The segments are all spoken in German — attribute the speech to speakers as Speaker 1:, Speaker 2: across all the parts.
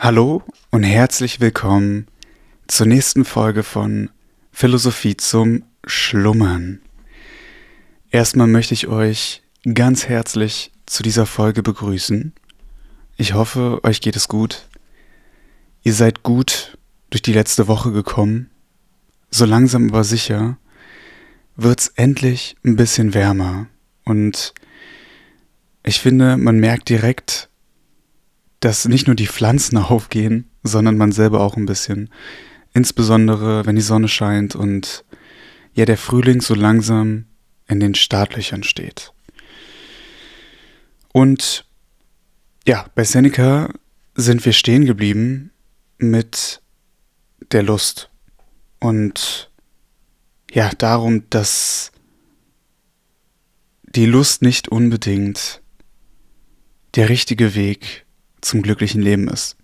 Speaker 1: Hallo und herzlich willkommen zur nächsten Folge von Philosophie zum Schlummern. Erstmal möchte ich euch ganz herzlich zu dieser Folge begrüßen. Ich hoffe, euch geht es gut. Ihr seid gut durch die letzte Woche gekommen. So langsam aber sicher wird's endlich ein bisschen wärmer und ich finde, man merkt direkt, dass nicht nur die Pflanzen aufgehen, sondern man selber auch ein bisschen. Insbesondere, wenn die Sonne scheint und ja, der Frühling so langsam in den Startlöchern steht. Und ja, bei Seneca sind wir stehen geblieben mit der Lust. Und ja, darum, dass die Lust nicht unbedingt der richtige Weg zum glücklichen Leben ist.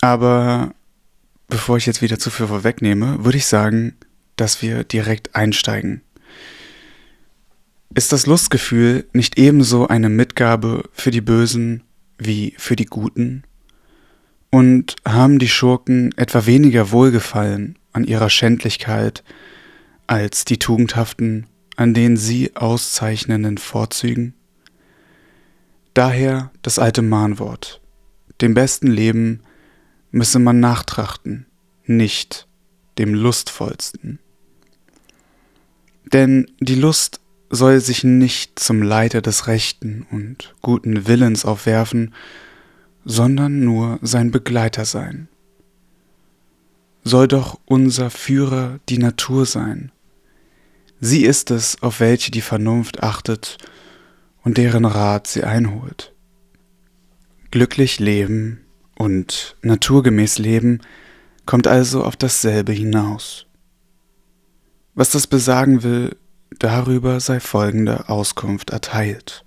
Speaker 1: Aber bevor ich jetzt wieder zu viel vorwegnehme, würde ich sagen, dass wir direkt einsteigen. Ist das Lustgefühl nicht ebenso eine Mitgabe für die Bösen wie für die Guten? Und haben die Schurken etwa weniger Wohlgefallen an ihrer Schändlichkeit als die Tugendhaften an den sie auszeichnenden Vorzügen? Daher das alte Mahnwort. Dem besten Leben müsse man nachtrachten, nicht dem lustvollsten. Denn die Lust soll sich nicht zum Leiter des rechten und guten Willens aufwerfen, sondern nur sein Begleiter sein. Soll doch unser Führer die Natur sein. Sie ist es, auf welche die Vernunft achtet und deren Rat sie einholt. Glücklich leben und naturgemäß leben kommt also auf dasselbe hinaus. Was das besagen will, darüber sei folgende Auskunft erteilt.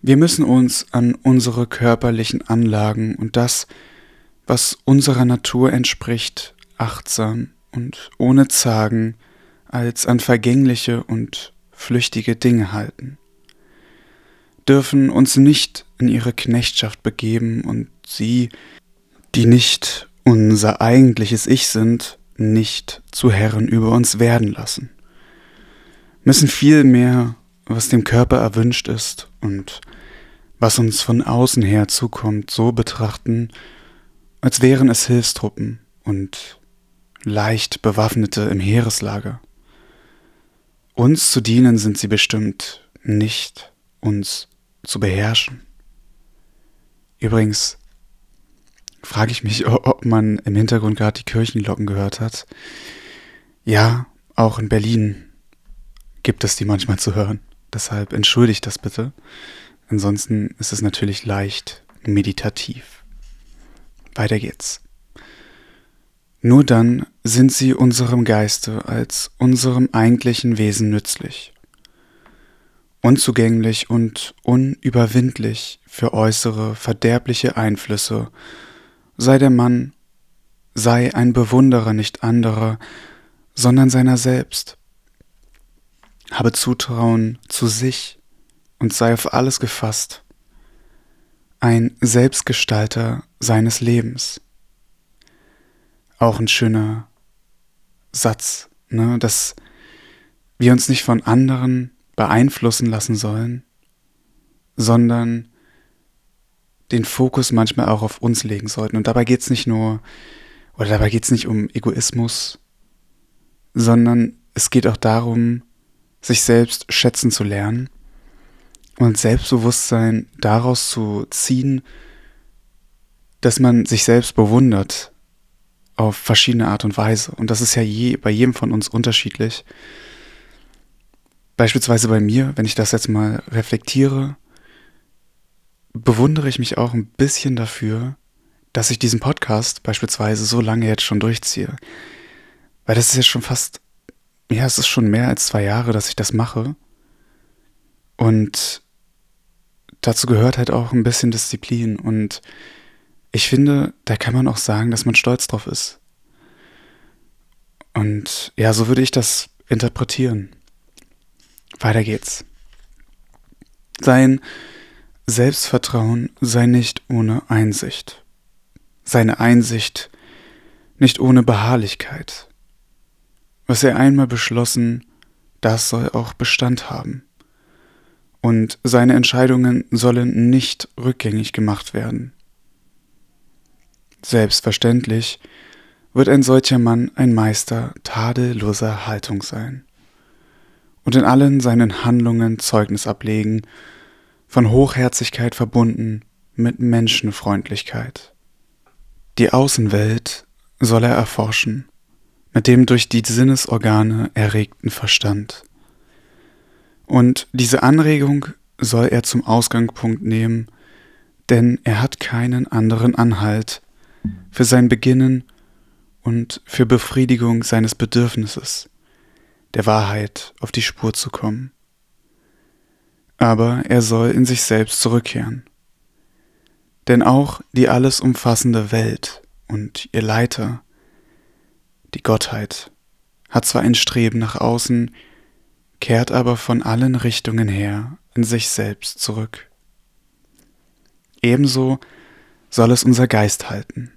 Speaker 1: Wir müssen uns an unsere körperlichen Anlagen und das, was unserer Natur entspricht, achtsam und ohne Zagen als an vergängliche und flüchtige Dinge halten, dürfen uns nicht in ihre Knechtschaft begeben und sie, die nicht unser eigentliches Ich sind, nicht zu Herren über uns werden lassen, müssen vielmehr, was dem Körper erwünscht ist und was uns von außen her zukommt, so betrachten, als wären es Hilfstruppen und leicht Bewaffnete im Heereslager. Uns zu dienen sind sie bestimmt, nicht uns zu beherrschen. Übrigens frage ich mich, ob man im Hintergrund gerade die Kirchenglocken gehört hat. Ja, auch in Berlin gibt es die manchmal zu hören. Deshalb entschuldigt das bitte. Ansonsten ist es natürlich leicht meditativ. Weiter geht's. Nur dann sind sie unserem Geiste als unserem eigentlichen Wesen nützlich, unzugänglich und unüberwindlich für äußere verderbliche Einflüsse, sei der Mann, sei ein Bewunderer nicht anderer, sondern seiner selbst. Habe Zutrauen zu sich und sei auf alles gefasst, ein Selbstgestalter seines Lebens auch ein schöner Satz, ne, dass wir uns nicht von anderen beeinflussen lassen sollen, sondern den Fokus manchmal auch auf uns legen sollten. Und dabei geht es nicht nur, oder dabei geht es nicht um Egoismus, sondern es geht auch darum, sich selbst schätzen zu lernen und Selbstbewusstsein daraus zu ziehen, dass man sich selbst bewundert auf verschiedene Art und Weise. Und das ist ja je, bei jedem von uns unterschiedlich. Beispielsweise bei mir, wenn ich das jetzt mal reflektiere, bewundere ich mich auch ein bisschen dafür, dass ich diesen Podcast beispielsweise so lange jetzt schon durchziehe. Weil das ist jetzt schon fast, ja, es ist schon mehr als zwei Jahre, dass ich das mache. Und dazu gehört halt auch ein bisschen Disziplin und ich finde, da kann man auch sagen, dass man stolz drauf ist. Und ja, so würde ich das interpretieren. Weiter geht's. Sein Selbstvertrauen sei nicht ohne Einsicht, seine Einsicht nicht ohne Beharrlichkeit. Was er einmal beschlossen, das soll auch Bestand haben. Und seine Entscheidungen sollen nicht rückgängig gemacht werden. Selbstverständlich wird ein solcher Mann ein Meister tadelloser Haltung sein und in allen seinen Handlungen Zeugnis ablegen, von Hochherzigkeit verbunden mit Menschenfreundlichkeit. Die Außenwelt soll er erforschen, mit dem durch die Sinnesorgane erregten Verstand. Und diese Anregung soll er zum Ausgangspunkt nehmen, denn er hat keinen anderen Anhalt für sein Beginnen und für Befriedigung seines Bedürfnisses, der Wahrheit auf die Spur zu kommen. Aber er soll in sich selbst zurückkehren. Denn auch die alles umfassende Welt und ihr Leiter, die Gottheit, hat zwar ein Streben nach außen, kehrt aber von allen Richtungen her in sich selbst zurück. Ebenso soll es unser Geist halten.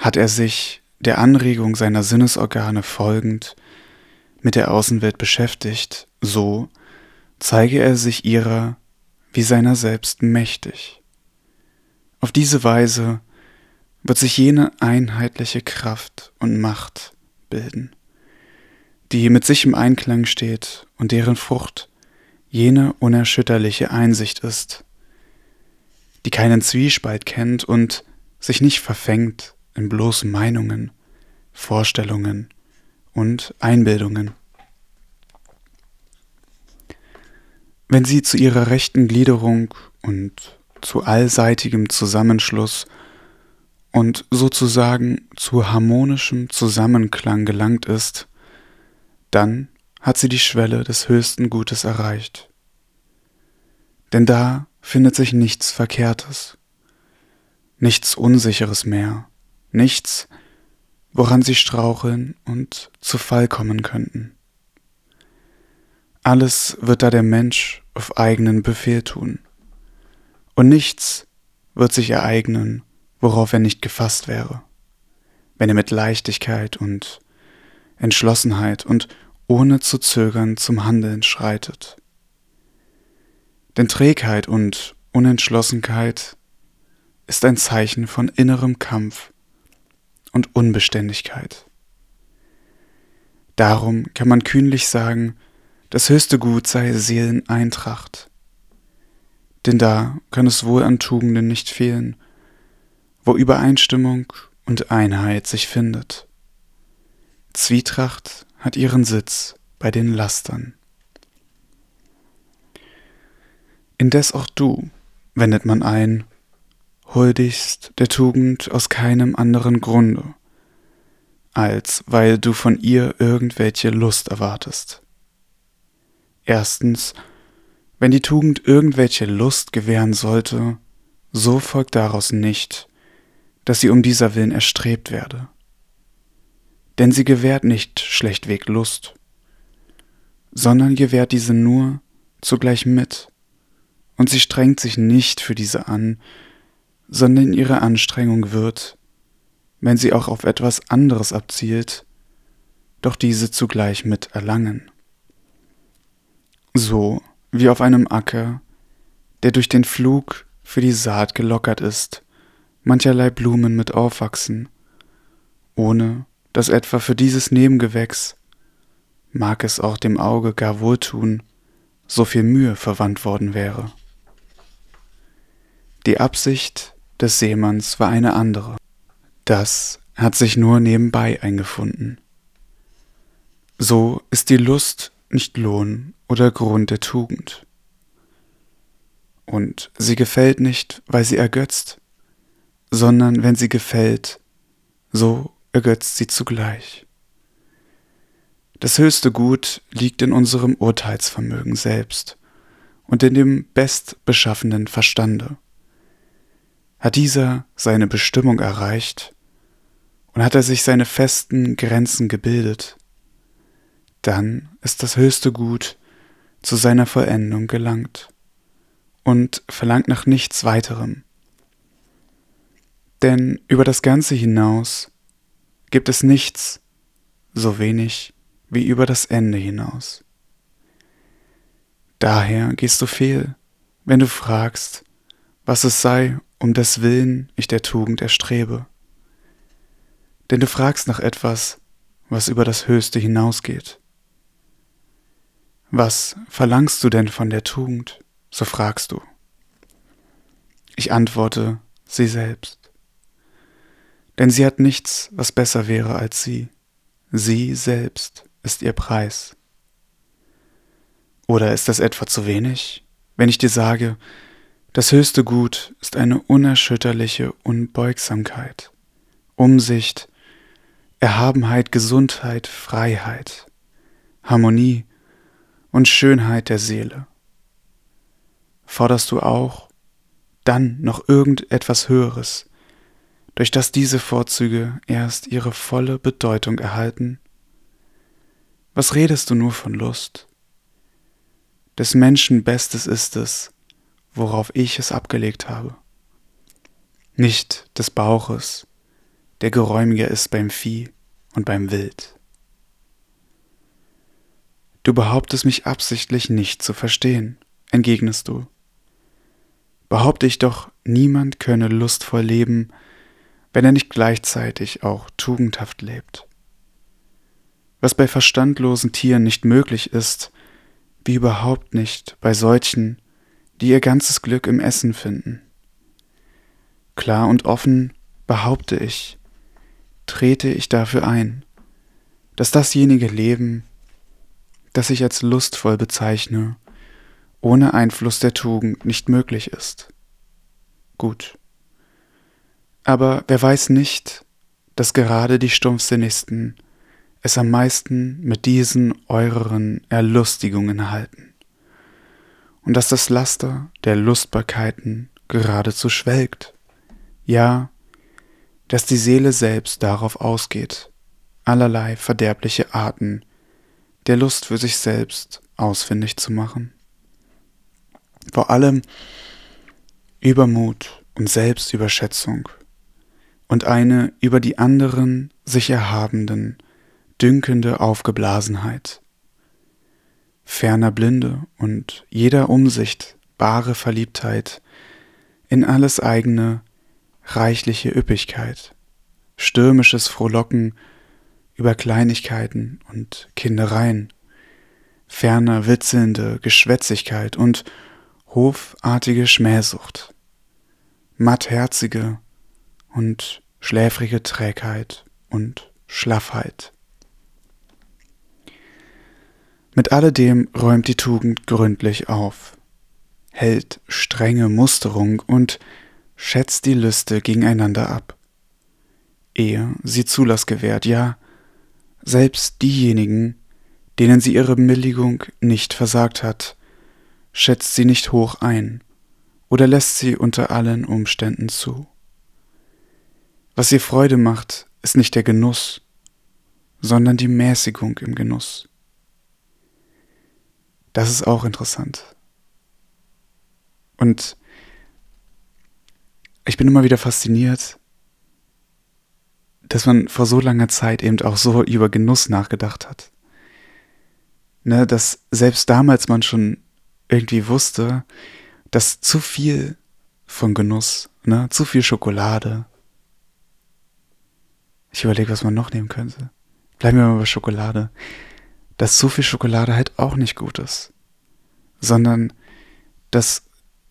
Speaker 1: Hat er sich der Anregung seiner Sinnesorgane folgend mit der Außenwelt beschäftigt, so zeige er sich ihrer wie seiner selbst mächtig. Auf diese Weise wird sich jene einheitliche Kraft und Macht bilden, die mit sich im Einklang steht und deren Frucht jene unerschütterliche Einsicht ist, die keinen Zwiespalt kennt und sich nicht verfängt in bloßen Meinungen, Vorstellungen und Einbildungen. Wenn sie zu ihrer rechten Gliederung und zu allseitigem Zusammenschluss und sozusagen zu harmonischem Zusammenklang gelangt ist, dann hat sie die Schwelle des höchsten Gutes erreicht. Denn da findet sich nichts Verkehrtes, nichts Unsicheres mehr, nichts, woran sie straucheln und zu Fall kommen könnten. Alles wird da der Mensch auf eigenen Befehl tun, und nichts wird sich ereignen, worauf er nicht gefasst wäre, wenn er mit Leichtigkeit und Entschlossenheit und ohne zu zögern zum Handeln schreitet. Denn Trägheit und Unentschlossenheit ist ein Zeichen von innerem Kampf und Unbeständigkeit. Darum kann man kühnlich sagen, das höchste Gut sei Seeleneintracht. Denn da kann es wohl an Tugenden nicht fehlen, wo Übereinstimmung und Einheit sich findet. Zwietracht hat ihren Sitz bei den Lastern. Indes auch du, wendet man ein, huldigst der Tugend aus keinem anderen Grunde, als weil du von ihr irgendwelche Lust erwartest. Erstens, wenn die Tugend irgendwelche Lust gewähren sollte, so folgt daraus nicht, dass sie um dieser Willen erstrebt werde. Denn sie gewährt nicht schlechtweg Lust, sondern gewährt diese nur zugleich mit, und sie strengt sich nicht für diese an, sondern ihre Anstrengung wird, wenn sie auch auf etwas anderes abzielt, doch diese zugleich mit erlangen. So wie auf einem Acker, der durch den Flug für die Saat gelockert ist, mancherlei Blumen mit aufwachsen, ohne dass etwa für dieses Nebengewächs, mag es auch dem Auge gar wohltun, so viel Mühe verwandt worden wäre. Die Absicht des Seemanns war eine andere. Das hat sich nur nebenbei eingefunden. So ist die Lust nicht Lohn oder Grund der Tugend. Und sie gefällt nicht, weil sie ergötzt, sondern wenn sie gefällt, so ergötzt sie zugleich. Das höchste Gut liegt in unserem Urteilsvermögen selbst und in dem bestbeschaffenen Verstande. Hat dieser seine Bestimmung erreicht und hat er sich seine festen Grenzen gebildet, dann ist das höchste Gut zu seiner Vollendung gelangt und verlangt nach nichts weiterem. Denn über das Ganze hinaus gibt es nichts so wenig wie über das Ende hinaus. Daher gehst du fehl, wenn du fragst, was es sei, um des Willen ich der Tugend erstrebe. Denn du fragst nach etwas, was über das Höchste hinausgeht. Was verlangst du denn von der Tugend? so fragst du. Ich antworte, sie selbst. Denn sie hat nichts, was besser wäre als sie. Sie selbst ist ihr Preis. Oder ist das etwa zu wenig, wenn ich dir sage, das höchste Gut ist eine unerschütterliche Unbeugsamkeit, Umsicht, Erhabenheit, Gesundheit, Freiheit, Harmonie und Schönheit der Seele. Forderst du auch dann noch irgendetwas Höheres, durch das diese Vorzüge erst ihre volle Bedeutung erhalten? Was redest du nur von Lust? Des Menschen Bestes ist es, worauf ich es abgelegt habe. Nicht des Bauches, der geräumiger ist beim Vieh und beim Wild. Du behauptest mich absichtlich nicht zu verstehen, entgegnest du. Behaupte ich doch, niemand könne lustvoll leben, wenn er nicht gleichzeitig auch tugendhaft lebt. Was bei verstandlosen Tieren nicht möglich ist, wie überhaupt nicht bei solchen, die ihr ganzes Glück im Essen finden. Klar und offen behaupte ich, trete ich dafür ein, dass dasjenige Leben, das ich als lustvoll bezeichne, ohne Einfluss der Tugend nicht möglich ist. Gut. Aber wer weiß nicht, dass gerade die Stumpfsinnigsten es am meisten mit diesen eureren Erlustigungen halten und dass das Laster der Lustbarkeiten geradezu schwelgt, ja, dass die Seele selbst darauf ausgeht, allerlei verderbliche Arten der Lust für sich selbst ausfindig zu machen. Vor allem Übermut und Selbstüberschätzung und eine über die anderen sich erhabenden, dünkende Aufgeblasenheit, ferner Blinde und jeder Umsicht bare Verliebtheit in alles eigene, reichliche Üppigkeit, stürmisches Frohlocken über Kleinigkeiten und Kindereien, ferner witzelnde Geschwätzigkeit und hofartige Schmähsucht, mattherzige und schläfrige Trägheit und Schlaffheit. Mit alledem räumt die Tugend gründlich auf, hält strenge Musterung und schätzt die Lüste gegeneinander ab. Ehe sie Zulass gewährt, ja, selbst diejenigen, denen sie ihre Billigung nicht versagt hat, schätzt sie nicht hoch ein oder lässt sie unter allen Umständen zu. Was ihr Freude macht, ist nicht der Genuss, sondern die Mäßigung im Genuss. Das ist auch interessant. Und ich bin immer wieder fasziniert, dass man vor so langer Zeit eben auch so über Genuss nachgedacht hat. Ne, dass selbst damals man schon irgendwie wusste, dass zu viel von Genuss, ne, zu viel Schokolade. Ich überlege, was man noch nehmen könnte. Bleiben wir mal bei Schokolade dass so viel Schokolade halt auch nicht gut ist, sondern dass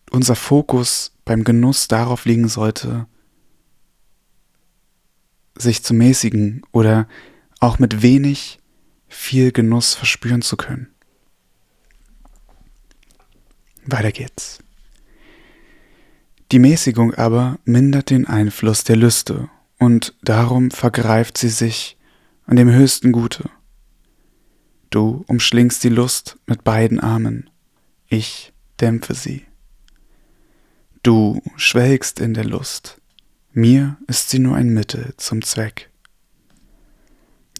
Speaker 1: unser Fokus beim Genuss darauf liegen sollte, sich zu mäßigen oder auch mit wenig viel Genuss verspüren zu können. Weiter geht's. Die Mäßigung aber mindert den Einfluss der Lüste und darum vergreift sie sich an dem höchsten Gute Du umschlingst die Lust mit beiden Armen, ich dämpfe sie. Du schwelgst in der Lust, mir ist sie nur ein Mittel zum Zweck.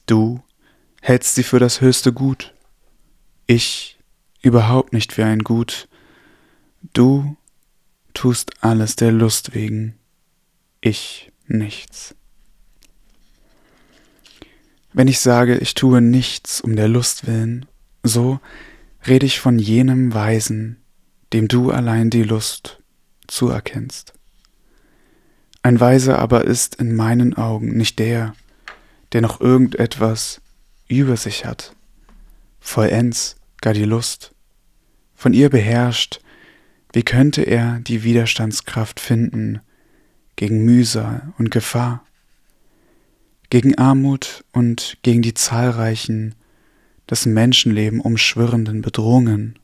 Speaker 1: Du hältst sie für das höchste Gut, ich überhaupt nicht für ein Gut, du tust alles der Lust wegen, ich nichts. Wenn ich sage, ich tue nichts um der Lust willen, so rede ich von jenem Weisen, dem du allein die Lust zuerkennst. Ein Weiser aber ist in meinen Augen nicht der, der noch irgendetwas über sich hat, vollends gar die Lust, von ihr beherrscht, wie könnte er die Widerstandskraft finden gegen Mühsal und Gefahr, gegen Armut und gegen die zahlreichen, das Menschenleben umschwirrenden Bedrohungen?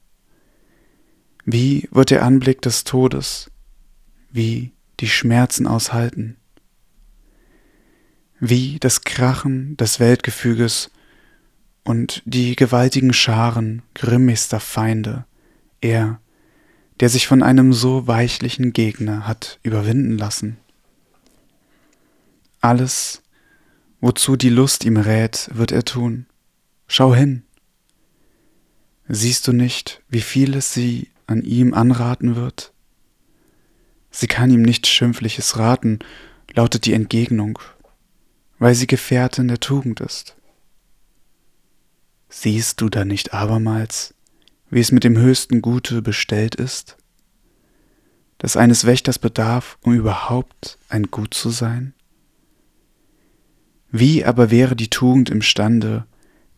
Speaker 1: Wie wird der Anblick des Todes, wie die Schmerzen aushalten? Wie das Krachen des Weltgefüges und die gewaltigen Scharen grimmigster Feinde, er, der sich von einem so weichlichen Gegner hat überwinden lassen. Alles, wozu die Lust ihm rät, wird er tun. Schau hin. Siehst du nicht, wie vieles sie an ihm anraten wird? Sie kann ihm nichts Schimpfliches raten, lautet die Entgegnung, weil sie Gefährtin der Tugend ist. Siehst du da nicht abermals, wie es mit dem höchsten Gute bestellt ist, das eines Wächters bedarf, um überhaupt ein Gut zu sein? Wie aber wäre die Tugend imstande,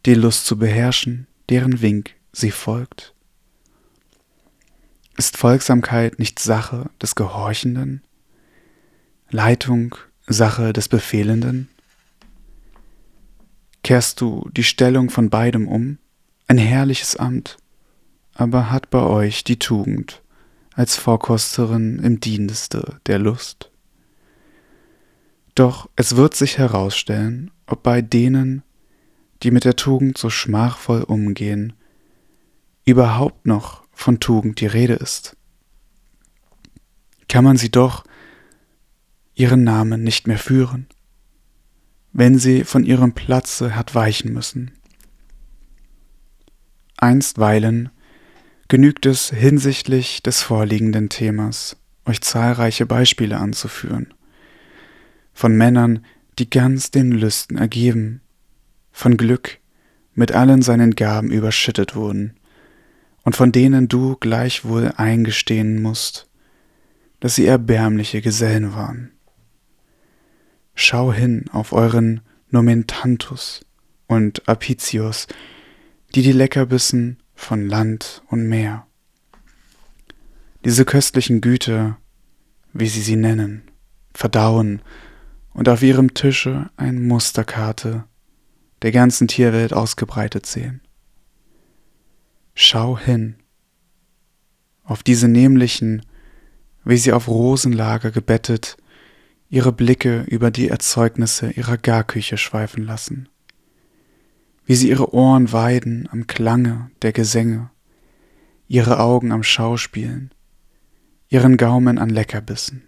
Speaker 1: die Lust zu beherrschen, deren Wink sie folgt? Ist Folgsamkeit nicht Sache des Gehorchenden? Leitung Sache des Befehlenden? Kehrst du die Stellung von beidem um? Ein herrliches Amt, aber hat bei euch die Tugend als Vorkosterin im Dienste der Lust. Doch es wird sich herausstellen, ob bei denen, die mit der Tugend so schmachvoll umgehen, überhaupt noch von Tugend die Rede ist. Kann man sie doch ihren Namen nicht mehr führen, wenn sie von ihrem Platze hat weichen müssen. Einstweilen genügt es hinsichtlich des vorliegenden Themas, euch zahlreiche Beispiele anzuführen. Von Männern, die ganz den Lüsten ergeben, von Glück mit allen seinen Gaben überschüttet wurden, und von denen du gleichwohl eingestehen musst, dass sie erbärmliche Gesellen waren. Schau hin auf euren Nomentantus und Apicius, die die Leckerbissen von Land und Meer. Diese köstlichen Güter, wie sie sie nennen, verdauen und auf ihrem Tische ein Musterkarte der ganzen Tierwelt ausgebreitet sehen. Schau hin auf diese nämlichen, wie sie auf Rosenlager gebettet, ihre Blicke über die Erzeugnisse ihrer Garküche schweifen lassen wie sie ihre Ohren weiden am Klange der Gesänge, ihre Augen am Schauspielen, ihren Gaumen an Leckerbissen.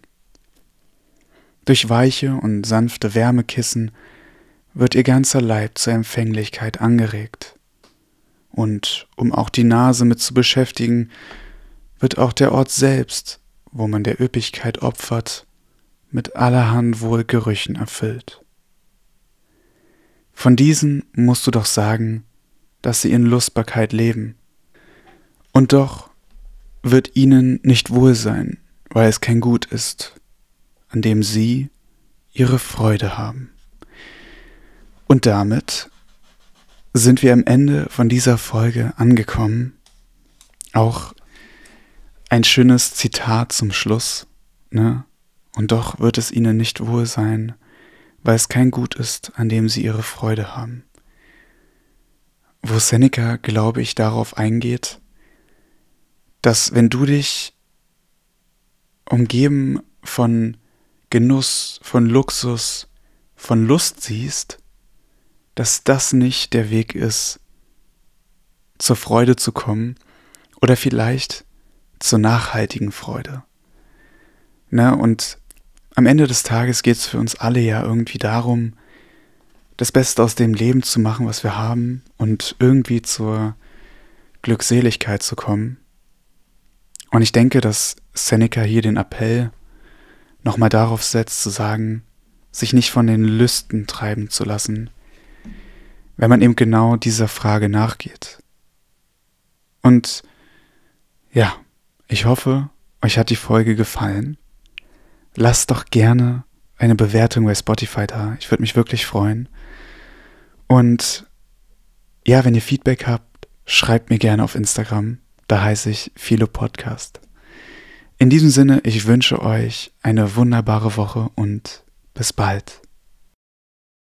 Speaker 1: Durch weiche und sanfte Wärmekissen wird ihr ganzer Leib zur Empfänglichkeit angeregt. Und um auch die Nase mit zu beschäftigen, wird auch der Ort selbst, wo man der Üppigkeit opfert, mit allerhand Wohlgerüchen erfüllt. Von diesen musst du doch sagen, dass sie in Lustbarkeit leben. Und doch wird ihnen nicht wohl sein, weil es kein Gut ist, an dem sie ihre Freude haben. Und damit sind wir am Ende von dieser Folge angekommen. Auch ein schönes Zitat zum Schluss, ne? Und doch wird es ihnen nicht wohl sein, weil es kein Gut ist, an dem sie ihre Freude haben. Wo Seneca, glaube ich, darauf eingeht, dass wenn du dich umgeben von Genuss, von Luxus, von Lust siehst, dass das nicht der Weg ist, zur Freude zu kommen oder vielleicht zur nachhaltigen Freude. Ne? Und am Ende des Tages geht es für uns alle ja irgendwie darum, das Beste aus dem Leben zu machen, was wir haben und irgendwie zur Glückseligkeit zu kommen. Und ich denke, dass Seneca hier den Appell nochmal darauf setzt, zu sagen, sich nicht von den Lüsten treiben zu lassen, wenn man eben genau dieser Frage nachgeht. Und ja, ich hoffe, euch hat die Folge gefallen. Lasst doch gerne eine Bewertung bei Spotify da. Ich würde mich wirklich freuen. Und ja, wenn ihr Feedback habt, schreibt mir gerne auf Instagram. Da heiße ich Philo Podcast. In diesem Sinne, ich wünsche euch eine wunderbare Woche und bis bald.